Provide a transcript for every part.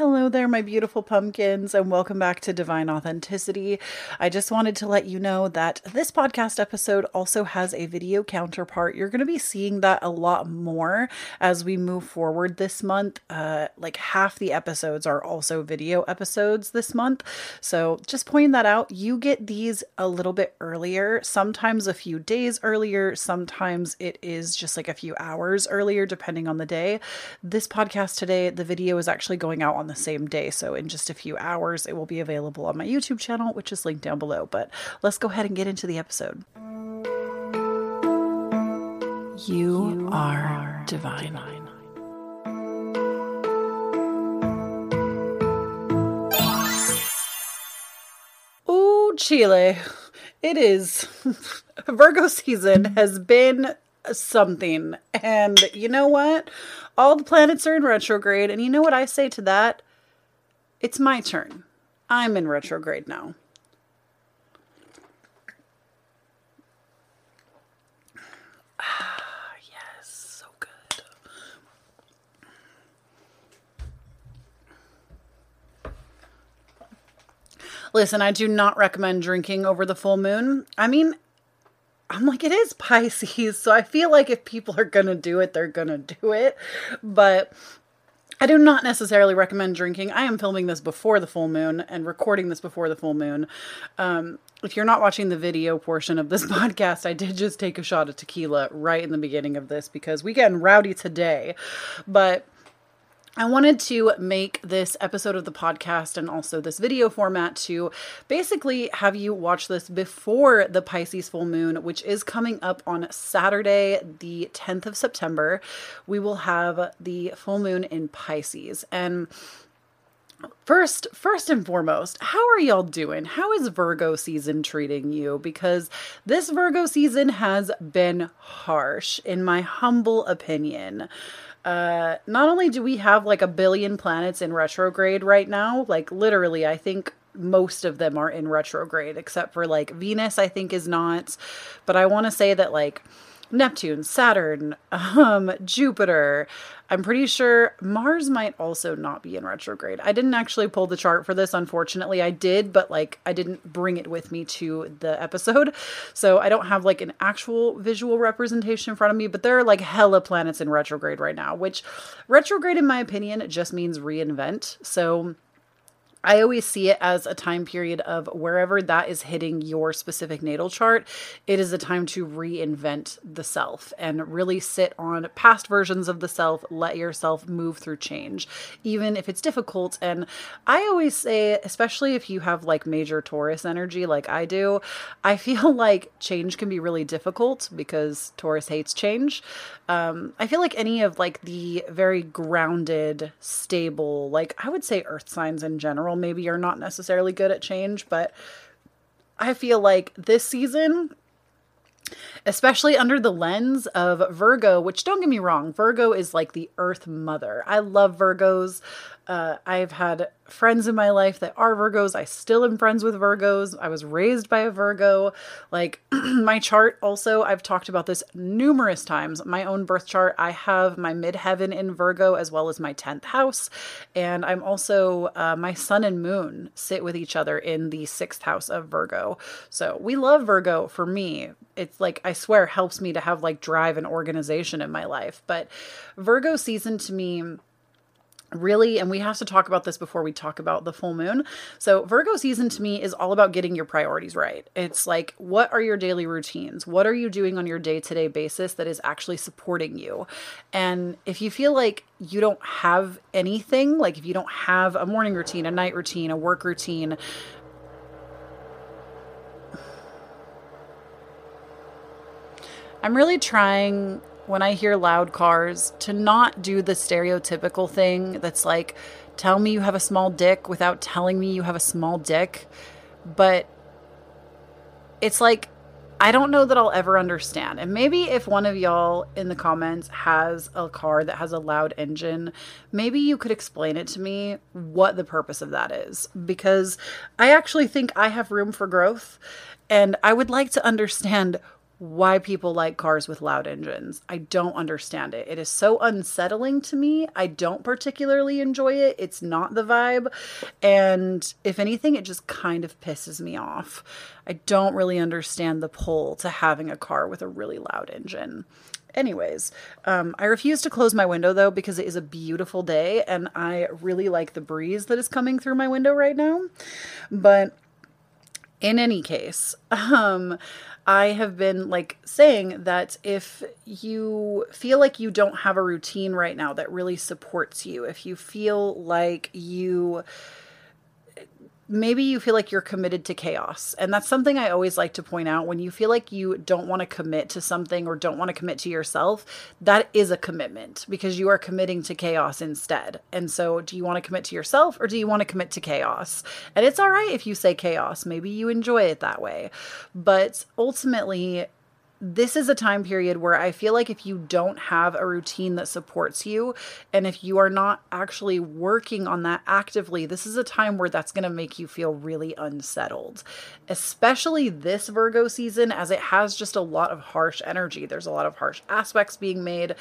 Hello there, my beautiful pumpkins, and welcome back to Divine Authenticity. I just wanted to let you know that this podcast episode also has a video counterpart. You're going to be seeing that a lot more as we move forward this month. Uh, like half the episodes are also video episodes this month. So just pointing that out, you get these a little bit earlier, sometimes a few days earlier, sometimes it is just like a few hours earlier, depending on the day. This podcast today, the video is actually going out out on the same day. So, in just a few hours, it will be available on my YouTube channel, which is linked down below. But let's go ahead and get into the episode. You, you are, are divine. divine. Oh, Chile. It is. Virgo season has been something. And you know what? All the planets are in retrograde. And you know what I say to that? It's my turn. I'm in retrograde now. Ah, yes, so good. Listen, I do not recommend drinking over the full moon. I mean, I'm like, it is Pisces. So I feel like if people are going to do it, they're going to do it. But I do not necessarily recommend drinking. I am filming this before the full moon and recording this before the full moon. Um, if you're not watching the video portion of this podcast, I did just take a shot of tequila right in the beginning of this because we getting rowdy today. But I wanted to make this episode of the podcast and also this video format to basically have you watch this before the Pisces full moon, which is coming up on Saturday, the 10th of September. We will have the full moon in Pisces. And First, first and foremost, how are y'all doing? How is Virgo season treating you? Because this Virgo season has been harsh, in my humble opinion uh not only do we have like a billion planets in retrograde right now like literally i think most of them are in retrograde except for like venus i think is not. But i want to say that like Neptune, Saturn, um, Jupiter. I'm pretty sure Mars might also not be in retrograde. I didn't actually pull the chart for this, unfortunately. I did, but like I didn't bring it with me to the episode. So I don't have like an actual visual representation in front of me, but there are like hella planets in retrograde right now, which retrograde, in my opinion, just means reinvent. So I always see it as a time period of wherever that is hitting your specific natal chart, it is a time to reinvent the self and really sit on past versions of the self, let yourself move through change, even if it's difficult. And I always say, especially if you have like major Taurus energy like I do, I feel like change can be really difficult because Taurus hates change. Um, I feel like any of like the very grounded, stable, like I would say earth signs in general general maybe are not necessarily good at change, but I feel like this season especially under the lens of Virgo, which don't get me wrong, Virgo is like the earth mother. I love Virgos. Uh, I've had friends in my life that are Virgos. I still am friends with Virgos. I was raised by a Virgo. Like my chart, also, I've talked about this numerous times. My own birth chart, I have my midheaven in Virgo as well as my 10th house. And I'm also, uh, my sun and moon sit with each other in the sixth house of Virgo. So we love Virgo for me. It's like, I swear, helps me to have like drive and organization in my life. But Virgo season to me, really and we have to talk about this before we talk about the full moon. So virgo season to me is all about getting your priorities right. It's like what are your daily routines? What are you doing on your day-to-day basis that is actually supporting you? And if you feel like you don't have anything like if you don't have a morning routine a night routine a work routine I'm really trying when I hear loud cars to not do the stereotypical thing that's like, tell me you have a small dick without telling me you have a small dick. But it's like, I don't know that I'll ever understand. And maybe if one of y'all in the comments has a car that has a loud engine, maybe you could explain it to me what the purpose of that is. Because I actually think I have room for growth. And I would like to understand why people like cars with loud engines. I don't understand it. It is so unsettling to me. I don't particularly enjoy it. It's not the vibe. And if anything, it just kind of pisses me off. I don't really understand the pull to having a car with a really loud engine. Anyways, um, I refuse to close my window though because it is a beautiful day and I really like the breeze that is coming through my window right now. But in any case, um, I have been like saying that if you feel like you don't have a routine right now that really supports you, if you feel like you maybe you feel like you're committed to chaos. And that's something I always like to point out. When you feel like you don't want to commit to something or don't want to commit to yourself, that is a commitment because you are committing to chaos instead. And so, do you want to commit to yourself or do you want to commit to chaos? And it's all right if you say chaos. Maybe you enjoy it that way. But ultimately, this is a time period where I feel like if you don't have a routine that supports you, and if you are not actually working on that actively, this is a time where that's going to make you feel really unsettled. Especially this Virgo season, as it has just a lot of harsh energy. There's a lot of harsh aspects being made.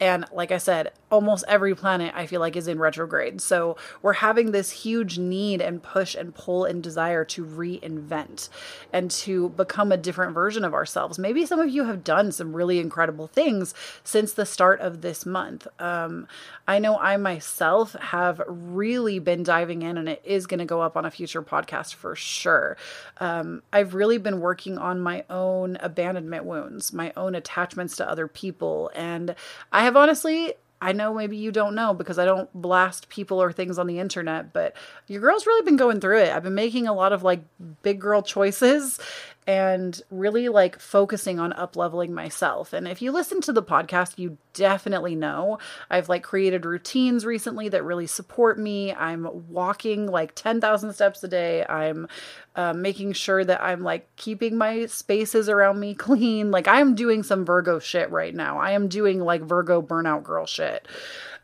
And like I said, almost every planet I feel like is in retrograde. So we're having this huge need and push and pull and desire to reinvent and to become a different version of ourselves. Maybe some of you have done some really incredible things since the start of this month. Um, I know I myself have really been diving in, and it is going to go up on a future podcast for sure. Um, I've really been working on my own abandonment wounds, my own attachments to other people. And I have honestly I know maybe you don't know because I don't blast people or things on the internet, but your girl's really been going through it. I've been making a lot of like big girl choices and really like focusing on up leveling myself. And if you listen to the podcast, you definitely know I've like created routines recently that really support me. I'm walking like 10,000 steps a day. I'm uh, making sure that I'm like keeping my spaces around me clean. Like I'm doing some Virgo shit right now. I am doing like Virgo burnout girl shit.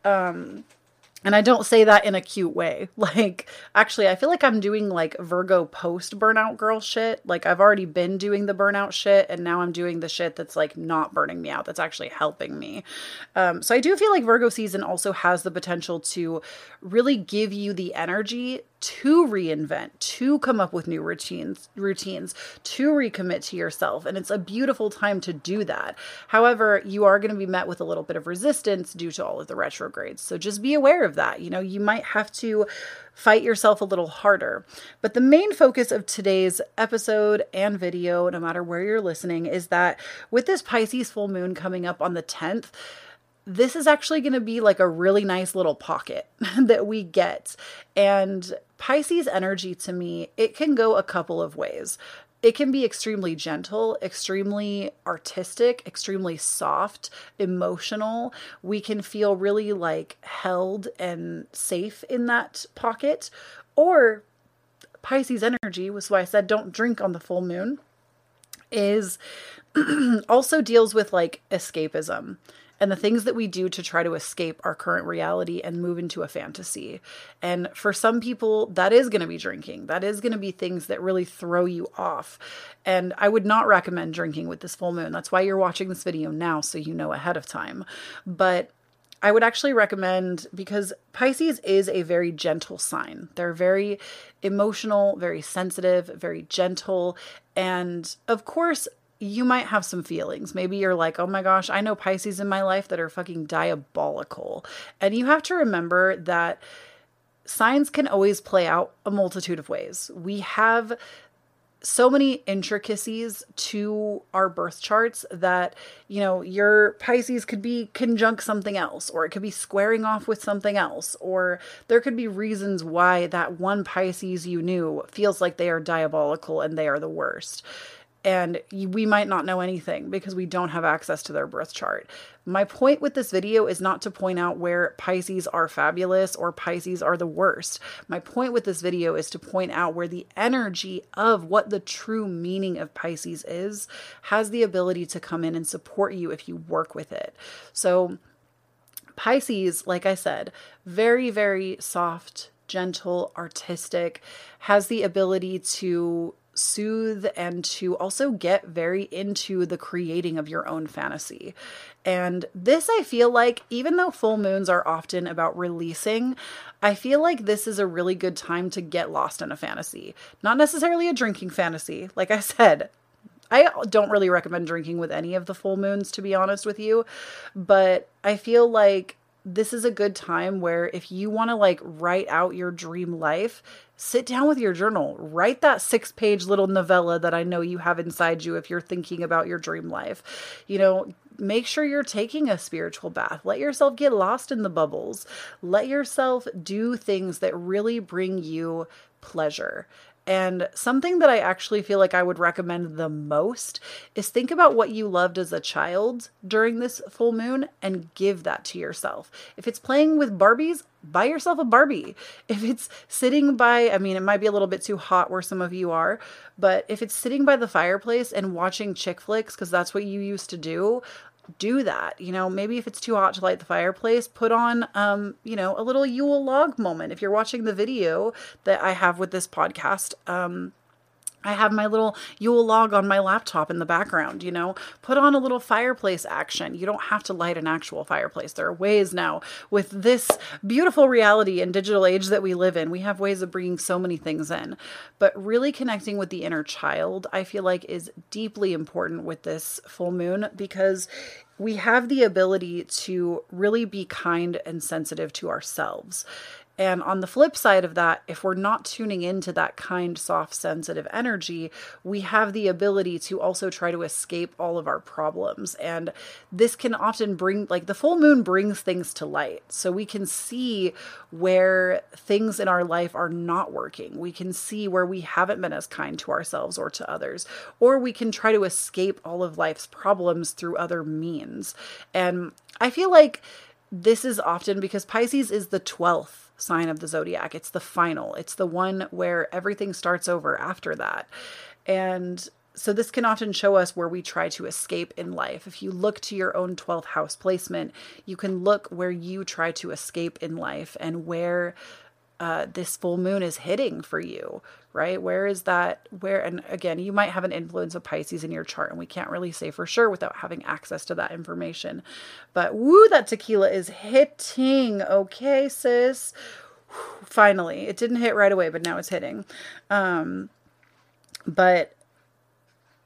Um, and I don't say that in a cute way. Like, actually, I feel like I'm doing like Virgo post burnout girl shit. Like, I've already been doing the burnout shit, and now I'm doing the shit that's like not burning me out, that's actually helping me. Um, so, I do feel like Virgo season also has the potential to really give you the energy to reinvent, to come up with new routines, routines, to recommit to yourself. And it's a beautiful time to do that. However, you are going to be met with a little bit of resistance due to all of the retrogrades. So just be aware of that. You know, you might have to fight yourself a little harder. But the main focus of today's episode and video, no matter where you're listening, is that with this Pisces full moon coming up on the 10th, this is actually going to be like a really nice little pocket that we get. And Pisces energy to me, it can go a couple of ways. It can be extremely gentle, extremely artistic, extremely soft, emotional. We can feel really like held and safe in that pocket. Or Pisces energy, was why I said don't drink on the full moon, is also deals with like escapism and the things that we do to try to escape our current reality and move into a fantasy. And for some people, that is going to be drinking. That is going to be things that really throw you off. And I would not recommend drinking with this full moon. That's why you're watching this video now, so you know ahead of time. But I would actually recommend because Pisces is a very gentle sign. They're very emotional, very sensitive, very gentle. And of course, you might have some feelings. Maybe you're like, oh my gosh, I know Pisces in my life that are fucking diabolical. And you have to remember that signs can always play out a multitude of ways. We have so many intricacies to our birth charts that, you know, your Pisces could be conjunct something else, or it could be squaring off with something else, or there could be reasons why that one Pisces you knew feels like they are diabolical and they are the worst and we might not know anything because we don't have access to their birth chart. My point with this video is not to point out where Pisces are fabulous or Pisces are the worst. My point with this video is to point out where the energy of what the true meaning of Pisces is has the ability to come in and support you if you work with it. So, Pisces, like I said, very, very soft, gentle, artistic, has the ability to soothe and to also get very into the creating of your own fantasy. And this, I feel like, even though full moons are often about releasing, I feel like this is a really good time to get lost in a fantasy. Not necessarily a drinking fantasy. Like I said, I don't really recommend drinking with any of the full moons, to be honest with you. But I feel like this is a good time where if you want to like write out your dream life, sit down with your journal, write that six page little novella that I know you have inside you if you're thinking about your dream life. You know, make sure you're taking a spiritual bath. Let yourself get lost in the bubbles. Let yourself do things that really bring you pleasure. And something that I actually feel like I would recommend the most is think about what you loved as a child during this full moon and give that to yourself. If it's playing with Barbies, buy yourself a Barbie. If it's sitting by, I mean, it might be a little bit too hot where some of you are, but if it's sitting by the fireplace and watching chick flicks, because that's what you used to do, do that. You know, maybe if it's too hot to light the fireplace, put on, um, you know, a little Yule log moment. If you're watching the video that I have with this podcast, um, I have my little Yule log on my laptop in the background, you know. Put on a little fireplace action. You don't have to light an actual fireplace. There are ways now with this beautiful reality and digital age that we live in. We have ways of bringing so many things in. But really connecting with the inner child, I feel like is deeply important with this full moon because we have the ability to really be kind and sensitive to ourselves. And on the flip side of that, if we're not tuning into that kind, soft, sensitive energy, we have the ability to also try to escape all of our problems. And this can often bring, like, the full moon brings things to light. So we can see where things in our life are not working. We can see where we haven't been as kind to ourselves or to others. Or we can try to escape all of life's problems through other means. And I feel like this is often because Pisces is the 12th sign of the zodiac. It's the final, it's the one where everything starts over after that. And so this can often show us where we try to escape in life. If you look to your own 12th house placement, you can look where you try to escape in life and where uh, this full moon is hitting for you, right? Where is that? Where, and again, you might have an influence of Pisces in your chart, and we can't really say for sure without having access to that information. But woo, that tequila is hitting. Okay, sis. Finally, it didn't hit right away, but now it's hitting. Um, but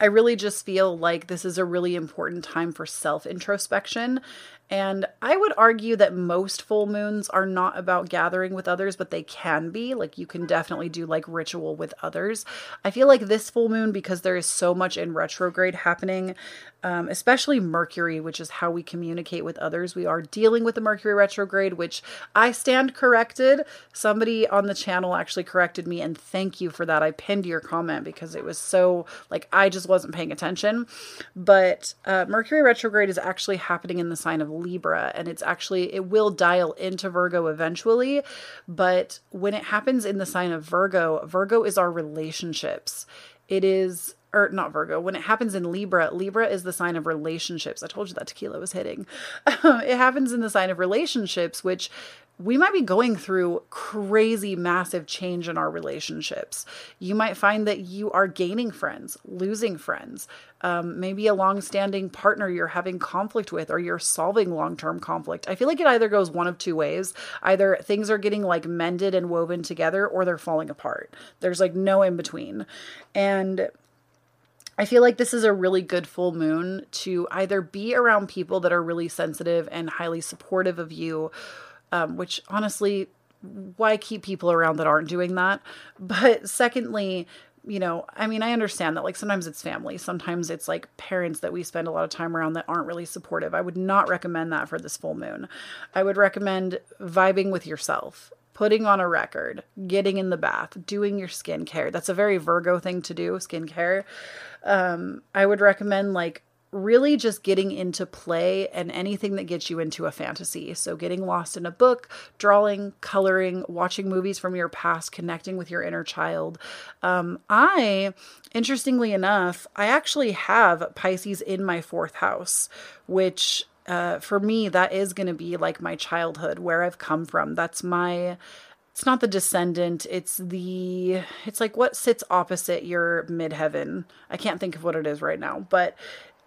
I really just feel like this is a really important time for self introspection and I would argue that most full moons are not about gathering with others, but they can be. Like you can definitely do like ritual with others. I feel like this full moon, because there is so much in retrograde happening, um, especially Mercury, which is how we communicate with others. We are dealing with the Mercury retrograde, which I stand corrected. Somebody on the channel actually corrected me, and thank you for that. I pinned your comment because it was so like I just wasn't paying attention. But uh, Mercury retrograde is actually happening in the sign of Libra and it's actually it will dial into Virgo eventually, but when it happens in the sign of Virgo, Virgo is our relationships. It is or not Virgo, when it happens in Libra, Libra is the sign of relationships. I told you that tequila was hitting. it happens in the sign of relationships, which we might be going through crazy, massive change in our relationships. You might find that you are gaining friends, losing friends, um, maybe a long standing partner you're having conflict with, or you're solving long term conflict. I feel like it either goes one of two ways either things are getting like mended and woven together, or they're falling apart. There's like no in between. And I feel like this is a really good full moon to either be around people that are really sensitive and highly supportive of you um, which honestly, why keep people around that aren't doing that? But secondly, you know, I mean, I understand that like sometimes it's family, sometimes it's like parents that we spend a lot of time around that aren't really supportive. I would not recommend that for this full moon. I would recommend vibing with yourself, putting on a record, getting in the bath, doing your skincare. That's a very Virgo thing to do, skincare. Um, I would recommend like really just getting into play and anything that gets you into a fantasy. So, getting lost in a book, drawing, coloring, watching movies from your past, connecting with your inner child. Um, I, interestingly enough, I actually have Pisces in my fourth house, which uh, for me, that is going to be like my childhood, where I've come from. That's my it's not the descendant it's the it's like what sits opposite your midheaven i can't think of what it is right now but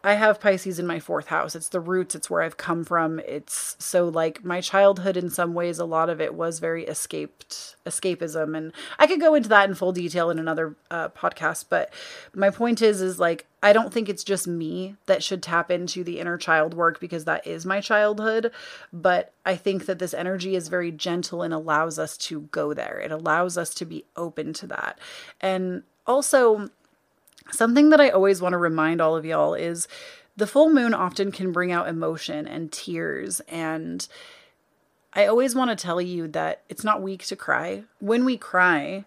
I have Pisces in my fourth house. It's the roots, it's where I've come from. It's so like my childhood in some ways a lot of it was very escaped escapism and I could go into that in full detail in another uh, podcast, but my point is is like I don't think it's just me that should tap into the inner child work because that is my childhood, but I think that this energy is very gentle and allows us to go there. It allows us to be open to that. And also Something that I always want to remind all of y'all is the full moon often can bring out emotion and tears. And I always want to tell you that it's not weak to cry. When we cry,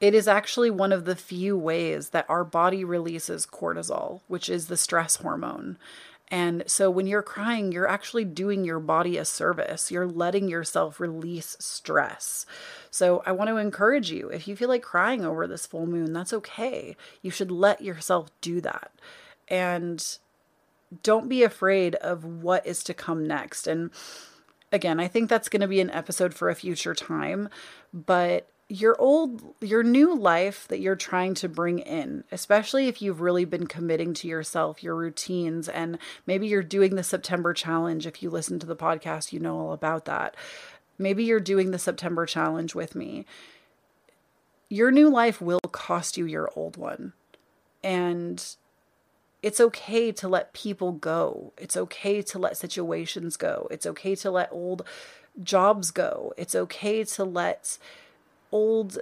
it is actually one of the few ways that our body releases cortisol, which is the stress hormone. And so when you're crying, you're actually doing your body a service. You're letting yourself release stress. So I want to encourage you if you feel like crying over this full moon, that's okay. You should let yourself do that. And don't be afraid of what is to come next. And again, I think that's going to be an episode for a future time, but your old your new life that you're trying to bring in especially if you've really been committing to yourself your routines and maybe you're doing the September challenge if you listen to the podcast you know all about that maybe you're doing the September challenge with me your new life will cost you your old one and it's okay to let people go it's okay to let situations go it's okay to let old jobs go it's okay to let old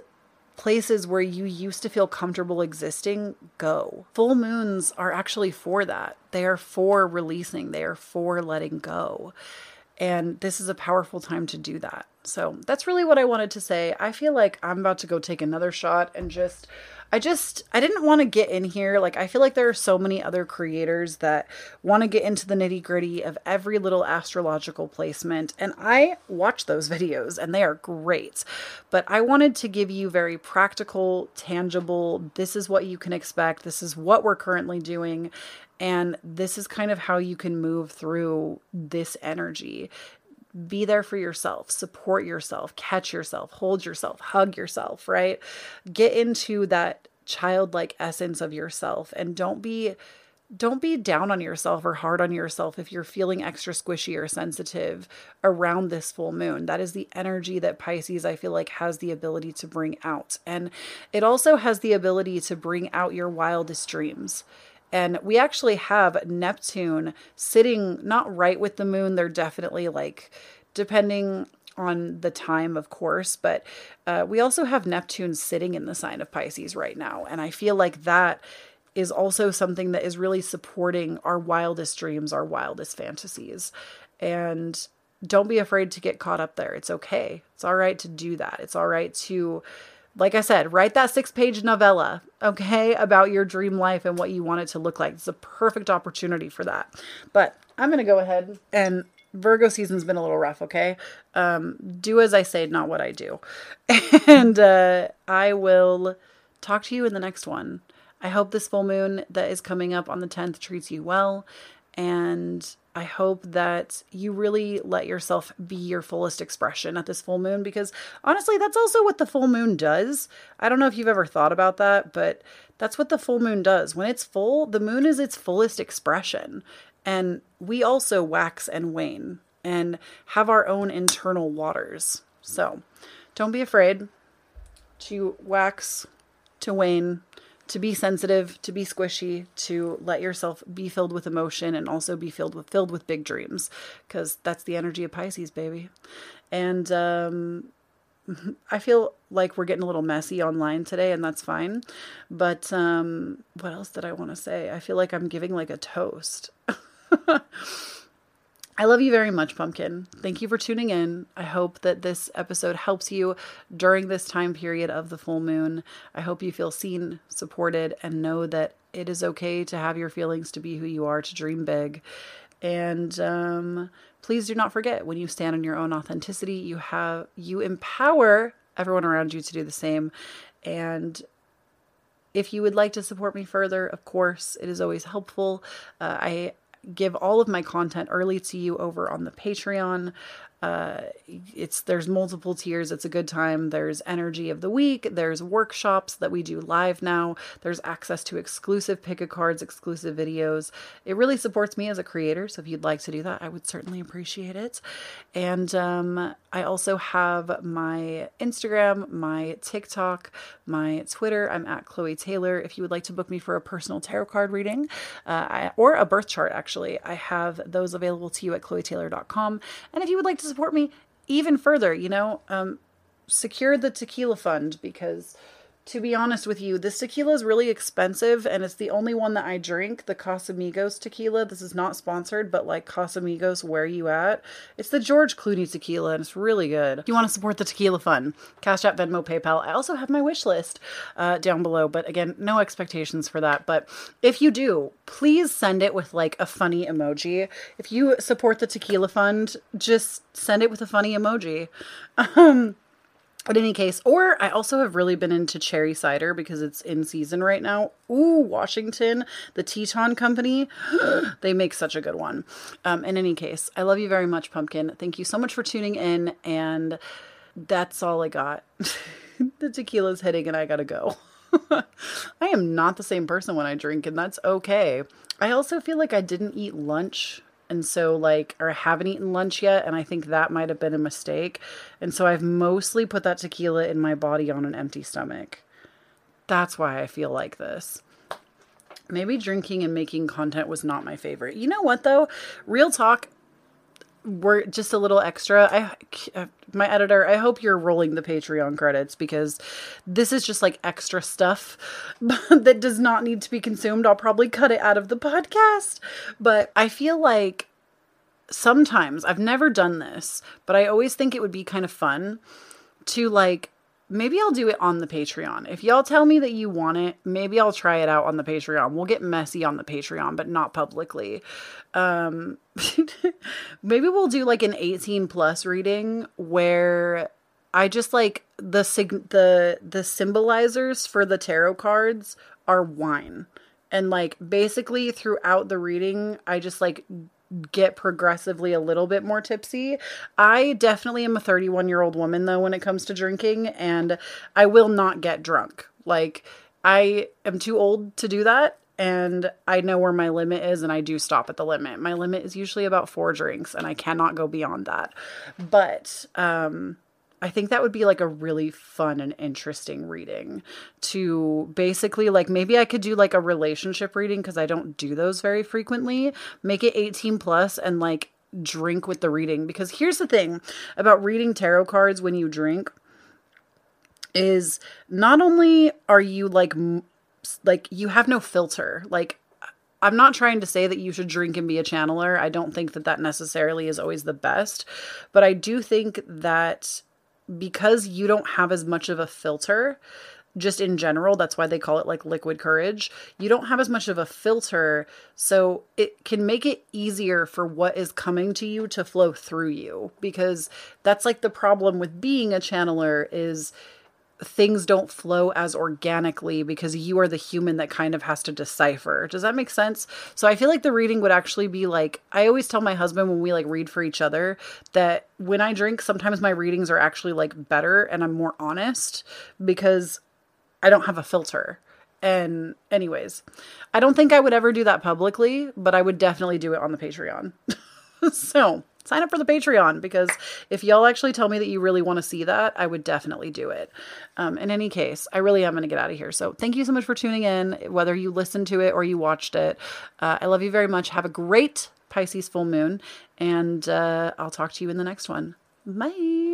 places where you used to feel comfortable existing go. Full moons are actually for that. They are for releasing, they are for letting go. And this is a powerful time to do that. So that's really what I wanted to say. I feel like I'm about to go take another shot and just I just I didn't want to get in here. Like I feel like there are so many other creators that want to get into the nitty-gritty of every little astrological placement and I watch those videos and they are great. But I wanted to give you very practical, tangible, this is what you can expect. This is what we're currently doing and this is kind of how you can move through this energy be there for yourself, support yourself, catch yourself, hold yourself, hug yourself, right? Get into that childlike essence of yourself and don't be don't be down on yourself or hard on yourself if you're feeling extra squishy or sensitive around this full moon. That is the energy that Pisces, I feel like, has the ability to bring out. And it also has the ability to bring out your wildest dreams. And we actually have Neptune sitting not right with the moon. They're definitely like, depending on the time, of course, but uh, we also have Neptune sitting in the sign of Pisces right now. And I feel like that is also something that is really supporting our wildest dreams, our wildest fantasies. And don't be afraid to get caught up there. It's okay. It's all right to do that. It's all right to like I said, write that six page novella, okay, about your dream life and what you want it to look like. It's a perfect opportunity for that. But I'm going to go ahead and Virgo season's been a little rough, okay? Um, do as I say, not what I do. and uh, I will talk to you in the next one. I hope this full moon that is coming up on the 10th treats you well. And I hope that you really let yourself be your fullest expression at this full moon because honestly, that's also what the full moon does. I don't know if you've ever thought about that, but that's what the full moon does. When it's full, the moon is its fullest expression. And we also wax and wane and have our own internal waters. So don't be afraid to wax, to wane, to be sensitive, to be squishy, to let yourself be filled with emotion and also be filled with filled with big dreams because that's the energy of Pisces, baby. And um I feel like we're getting a little messy online today and that's fine. But um what else did I want to say? I feel like I'm giving like a toast. I love you very much, Pumpkin. Thank you for tuning in. I hope that this episode helps you during this time period of the full moon. I hope you feel seen, supported, and know that it is okay to have your feelings, to be who you are, to dream big. And um, please do not forget when you stand in your own authenticity, you have you empower everyone around you to do the same. And if you would like to support me further, of course, it is always helpful. Uh, I give all of my content early to you over on the Patreon. Uh, it's there's multiple tiers. It's a good time. There's energy of the week. There's workshops that we do live now. There's access to exclusive pick a cards, exclusive videos. It really supports me as a creator. So if you'd like to do that, I would certainly appreciate it. And um, I also have my Instagram, my TikTok, my Twitter. I'm at Chloe Taylor. If you would like to book me for a personal tarot card reading uh, I, or a birth chart, actually, I have those available to you at chloetaylor.com. And if you would like to support me even further, you know, um, secure the tequila fund because to be honest with you, this tequila is really expensive and it's the only one that I drink, the Casamigos tequila. This is not sponsored, but like Casamigos, where you at? It's the George Clooney tequila and it's really good. If you want to support the tequila fund, Cash App, Venmo, PayPal. I also have my wish list uh, down below, but again, no expectations for that. But if you do, please send it with like a funny emoji. If you support the tequila fund, just send it with a funny emoji. Um, in any case, or I also have really been into cherry cider because it's in season right now. Ooh, Washington, the Teton Company, they make such a good one. Um, in any case, I love you very much, Pumpkin. Thank you so much for tuning in, and that's all I got. the tequila's hitting, and I gotta go. I am not the same person when I drink, and that's okay. I also feel like I didn't eat lunch and so like or haven't eaten lunch yet and i think that might have been a mistake. And so i've mostly put that tequila in my body on an empty stomach. That's why i feel like this. Maybe drinking and making content was not my favorite. You know what though? Real talk we're just a little extra. I uh, my editor, I hope you're rolling the Patreon credits because this is just like extra stuff that does not need to be consumed. I'll probably cut it out of the podcast, but I feel like sometimes I've never done this, but I always think it would be kind of fun to like maybe I'll do it on the Patreon. If y'all tell me that you want it, maybe I'll try it out on the Patreon. We'll get messy on the Patreon, but not publicly. Um maybe we'll do like an 18 plus reading where I just like the sig- the the symbolizers for the tarot cards are wine. And like basically throughout the reading, I just like get progressively a little bit more tipsy. I definitely am a 31 year old woman though when it comes to drinking, and I will not get drunk. Like, I am too old to do that. And I know where my limit is, and I do stop at the limit. My limit is usually about four drinks, and I cannot go beyond that. But um, I think that would be like a really fun and interesting reading to basically like maybe I could do like a relationship reading because I don't do those very frequently. Make it 18 plus and like drink with the reading because here's the thing about reading tarot cards when you drink is not only are you like like you have no filter like I'm not trying to say that you should drink and be a channeler. I don't think that that necessarily is always the best, but I do think that because you don't have as much of a filter just in general that's why they call it like liquid courage you don't have as much of a filter. So it can make it easier for what is coming to you to flow through you because that's like the problem with being a channeler is things don't flow as organically because you are the human that kind of has to decipher. Does that make sense? So I feel like the reading would actually be like I always tell my husband when we like read for each other that when I drink sometimes my readings are actually like better and I'm more honest because I don't have a filter. And anyways, I don't think I would ever do that publicly, but I would definitely do it on the Patreon. so, sign up for the Patreon because if y'all actually tell me that you really want to see that, I would definitely do it. Um, in any case, I really am going to get out of here. So thank you so much for tuning in, whether you listened to it or you watched it. Uh, I love you very much. Have a great Pisces full moon, and uh, I'll talk to you in the next one. Bye.